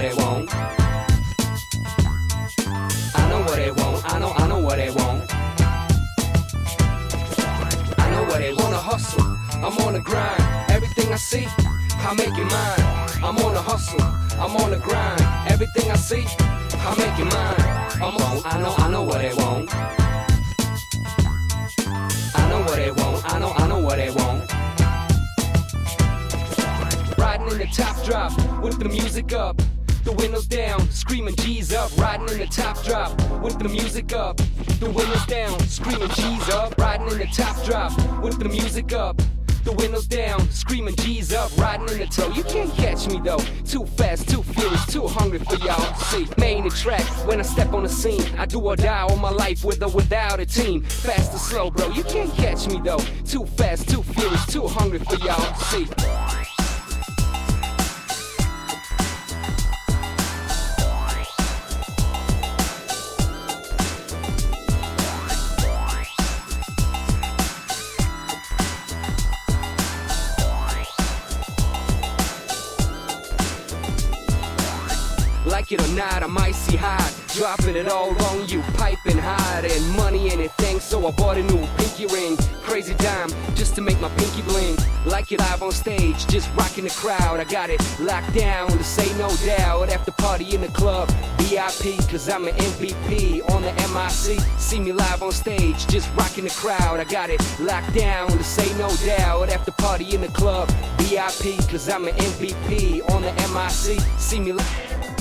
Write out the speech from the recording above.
what they want. I know what they want. I know, I know what they want. I know what they wanna hustle. I'm on the grind. Everything I see, I make it mine. I'm on the hustle. I'm on the grind. Everything I see, I make it mine. I'm on. I know, I know what they want. I know what they want. I know, I know what they Riding in the top drop with the music up. The windows down, screaming G's up. Riding in the top drop with the music up. The windows down, screaming G's up. Riding in the top drop with the music up. The windows down, screaming G's up, riding in the toe. You can't catch me though. Too fast, too furious, too hungry for y'all. See, main the track when I step on the scene. I do or die all my life with or without a team. Fast or slow, bro. You can't catch me though. Too fast, too furious, too hungry for y'all. See. Like it or not, I'm icy hot. Dropping it all on you, piping hot. And money ain't a thing, so I bought a new pinky ring. Crazy dime, just to make my pinky bling. Like it live on stage, just rocking the crowd. I got it locked down to say no doubt. After party in the club, VIP, cause I'm an MVP on the MIC. See me live on stage, just rocking the crowd. I got it locked down to say no doubt. After party in the club, VIP, cause I'm an MVP on the MIC. See me live.